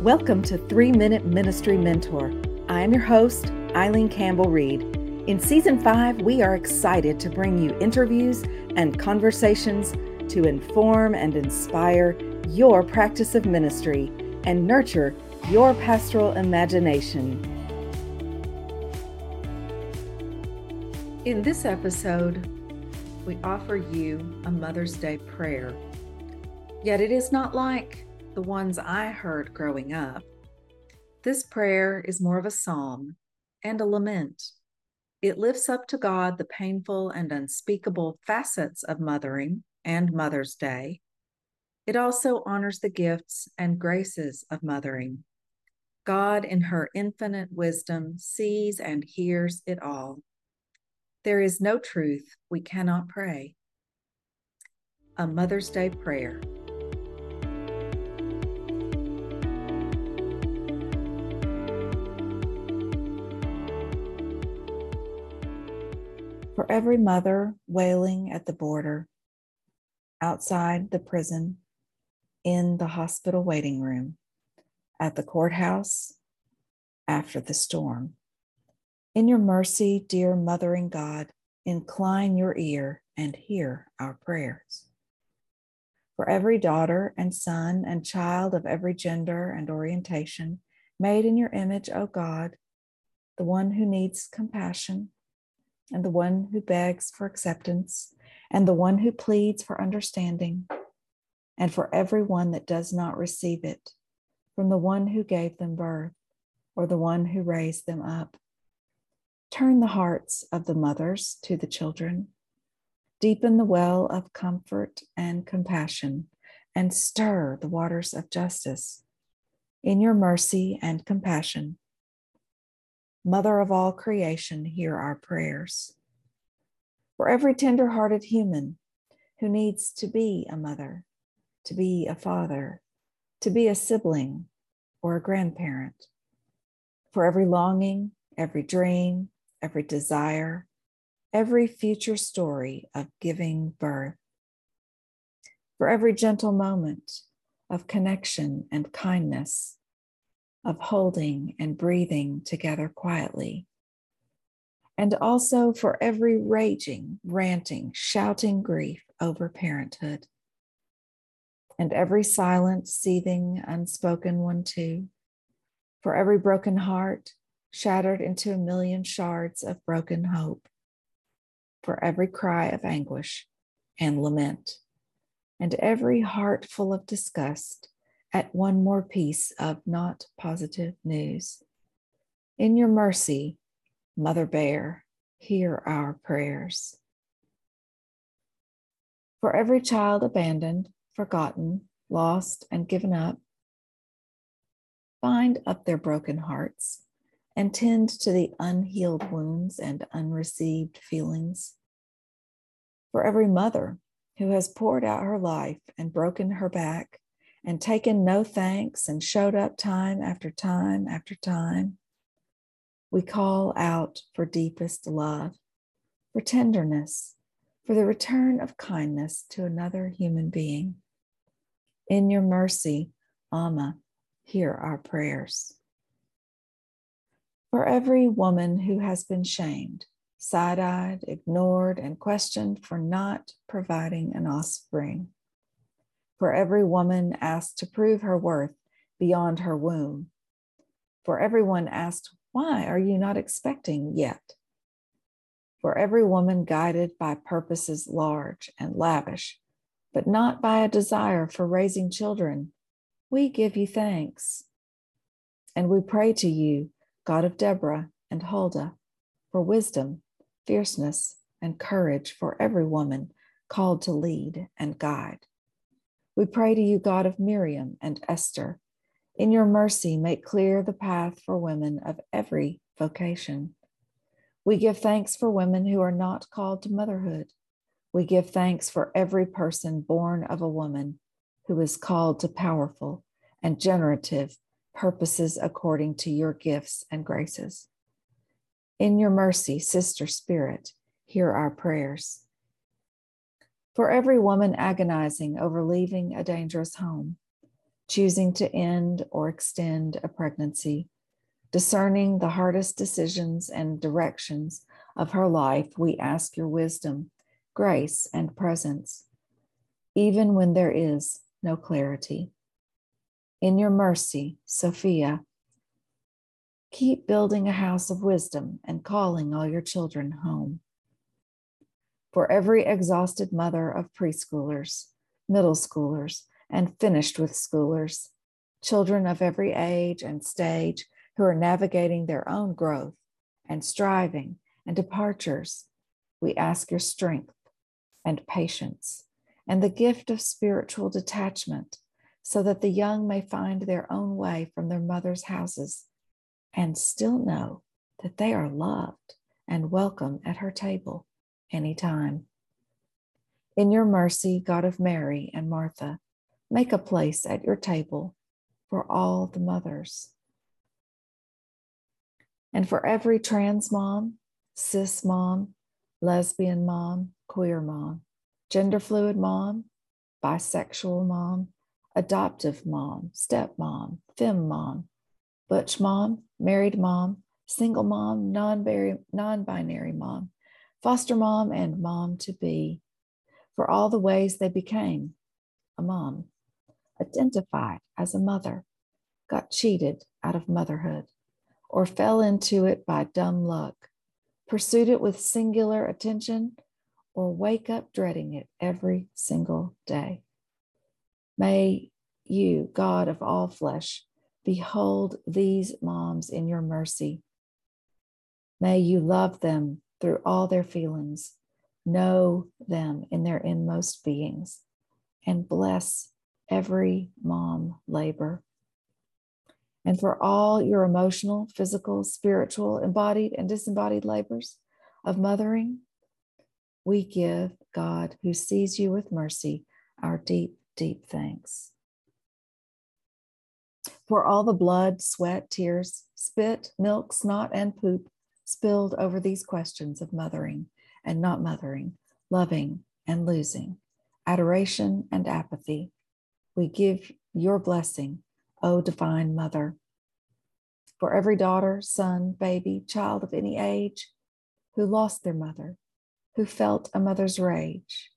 Welcome to Three Minute Ministry Mentor. I am your host, Eileen Campbell Reed. In season five, we are excited to bring you interviews and conversations to inform and inspire your practice of ministry and nurture your pastoral imagination. In this episode, we offer you a Mother's Day prayer. Yet it is not like the ones I heard growing up. This prayer is more of a psalm and a lament. It lifts up to God the painful and unspeakable facets of mothering and Mother's Day. It also honors the gifts and graces of mothering. God, in her infinite wisdom, sees and hears it all. There is no truth we cannot pray. A Mother's Day Prayer. For every mother wailing at the border, outside the prison, in the hospital waiting room, at the courthouse, after the storm. In your mercy, dear mothering God, incline your ear and hear our prayers. For every daughter and son and child of every gender and orientation, made in your image, O God, the one who needs compassion, and the one who begs for acceptance, and the one who pleads for understanding, and for every one that does not receive it, from the one who gave them birth, or the one who raised them up. Turn the hearts of the mothers to the children, deepen the well of comfort and compassion, and stir the waters of justice. In your mercy and compassion, Mother of all creation, hear our prayers. For every tender hearted human who needs to be a mother, to be a father, to be a sibling or a grandparent. For every longing, every dream, every desire, every future story of giving birth. For every gentle moment of connection and kindness of holding and breathing together quietly. And also for every raging, ranting, shouting grief over parenthood. And every silent, seething, unspoken one, too. For every broken heart, shattered into a million shards of broken hope. For every cry of anguish and lament. And every heart full of disgust at one more piece of not positive news. In your mercy, Mother Bear, hear our prayers. For every child abandoned, forgotten, lost, and given up, bind up their broken hearts and tend to the unhealed wounds and unreceived feelings. For every mother who has poured out her life and broken her back and taken no thanks and showed up time after time after time, we call out for deepest love, for tenderness, for the return of kindness to another human being. In your mercy, Amma, hear our prayers. For every woman who has been shamed, side eyed, ignored, and questioned for not providing an offspring for every woman asked to prove her worth beyond her womb. For everyone asked, Why are you not expecting yet? For every woman guided by purposes large and lavish, but not by a desire for raising children, we give you thanks. And we pray to you, God of Deborah and Huldah, for wisdom, fierceness, and courage for every woman called to lead and guide. We pray to you, God of Miriam and Esther. In your mercy, make clear the path for women of every vocation. We give thanks for women who are not called to motherhood. We give thanks for every person born of a woman who is called to powerful and generative purposes according to your gifts and graces. In your mercy, Sister Spirit, hear our prayers for every woman agonizing over leaving a dangerous home, choosing to end or extend a pregnancy, discerning the hardest decisions and directions of her life, we ask your wisdom, grace, and presence, even when there is no clarity. In your mercy, Sophia, keep building a house of wisdom and calling all your children home. For every exhausted mother of preschoolers, middle schoolers, and finished with schoolers, children of every age and stage who are navigating their own growth and striving and departures, we ask your strength and patience and the gift of spiritual detachment so that the young may find their own way from their mother's houses and still know that they are loved and welcome at her table anytime. In your mercy, God of Mary and Martha, make a place at your table for all the mothers. And for every trans mom, cis mom, lesbian mom, queer mom, gender fluid mom, bisexual mom, adoptive mom, step mom, fem mom, butch mom, married mom, single mom, non binary mom, foster mom, and mom to be, for all the ways they became a mom, identified as a mother, got cheated out of motherhood, or fell into it by dumb luck, pursued it with singular attention, or wake up dreading it every single day. May you, God of all flesh, behold these moms in your mercy. May you love them through all their feelings, know them in their inmost beings, and bless every mom labor. And for all your emotional, physical, spiritual, embodied, and disembodied labors of mothering, we give God, who sees you with mercy, our deep, deep thanks. For all the blood, sweat, tears, spit, milk, snot, and poop spilled over these questions of mothering and not mothering, loving and losing, adoration and apathy, we give your blessing, O Divine Mother. For every daughter, son, baby, child of any age who lost their mother, who felt a mother's rage,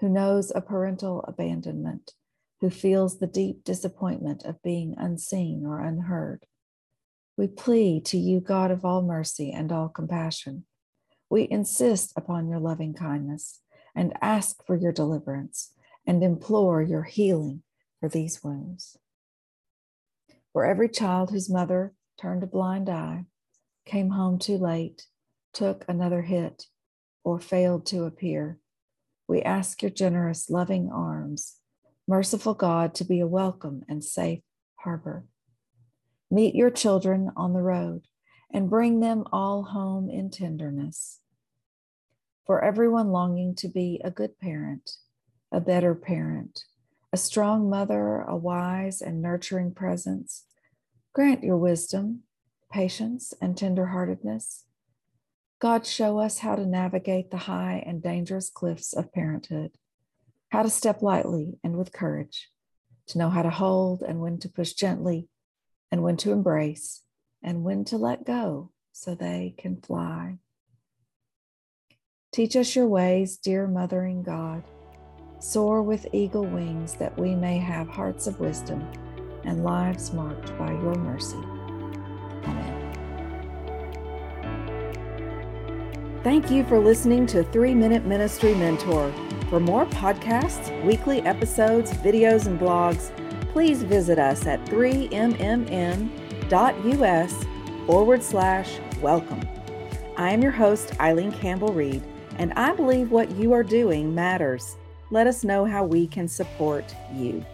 who knows a parental abandonment, who feels the deep disappointment of being unseen or unheard. We plead to you, God of all mercy and all compassion. We insist upon your loving kindness and ask for your deliverance and implore your healing for these wounds. For every child whose mother turned a blind eye, came home too late, took another hit, or failed to appear, we ask your generous, loving arms, merciful God, to be a welcome and safe harbor. Meet your children on the road and bring them all home in tenderness. For everyone longing to be a good parent, a better parent, a strong mother, a wise and nurturing presence. Grant your wisdom, patience, and tenderheartedness. God, show us how to navigate the high and dangerous cliffs of parenthood, how to step lightly and with courage, to know how to hold and when to push gently, and when to embrace, and when to let go so they can fly. Teach us your ways, dear mothering God Soar with eagle wings that we may have hearts of wisdom and lives marked by your mercy. Amen. Thank you for listening to Three Minute Ministry Mentor. For more podcasts, weekly episodes, videos, and blogs, please visit us at 3mmm.us forward slash welcome. I am your host, Eileen Campbell Reed, and I believe what you are doing matters let us know how we can support you.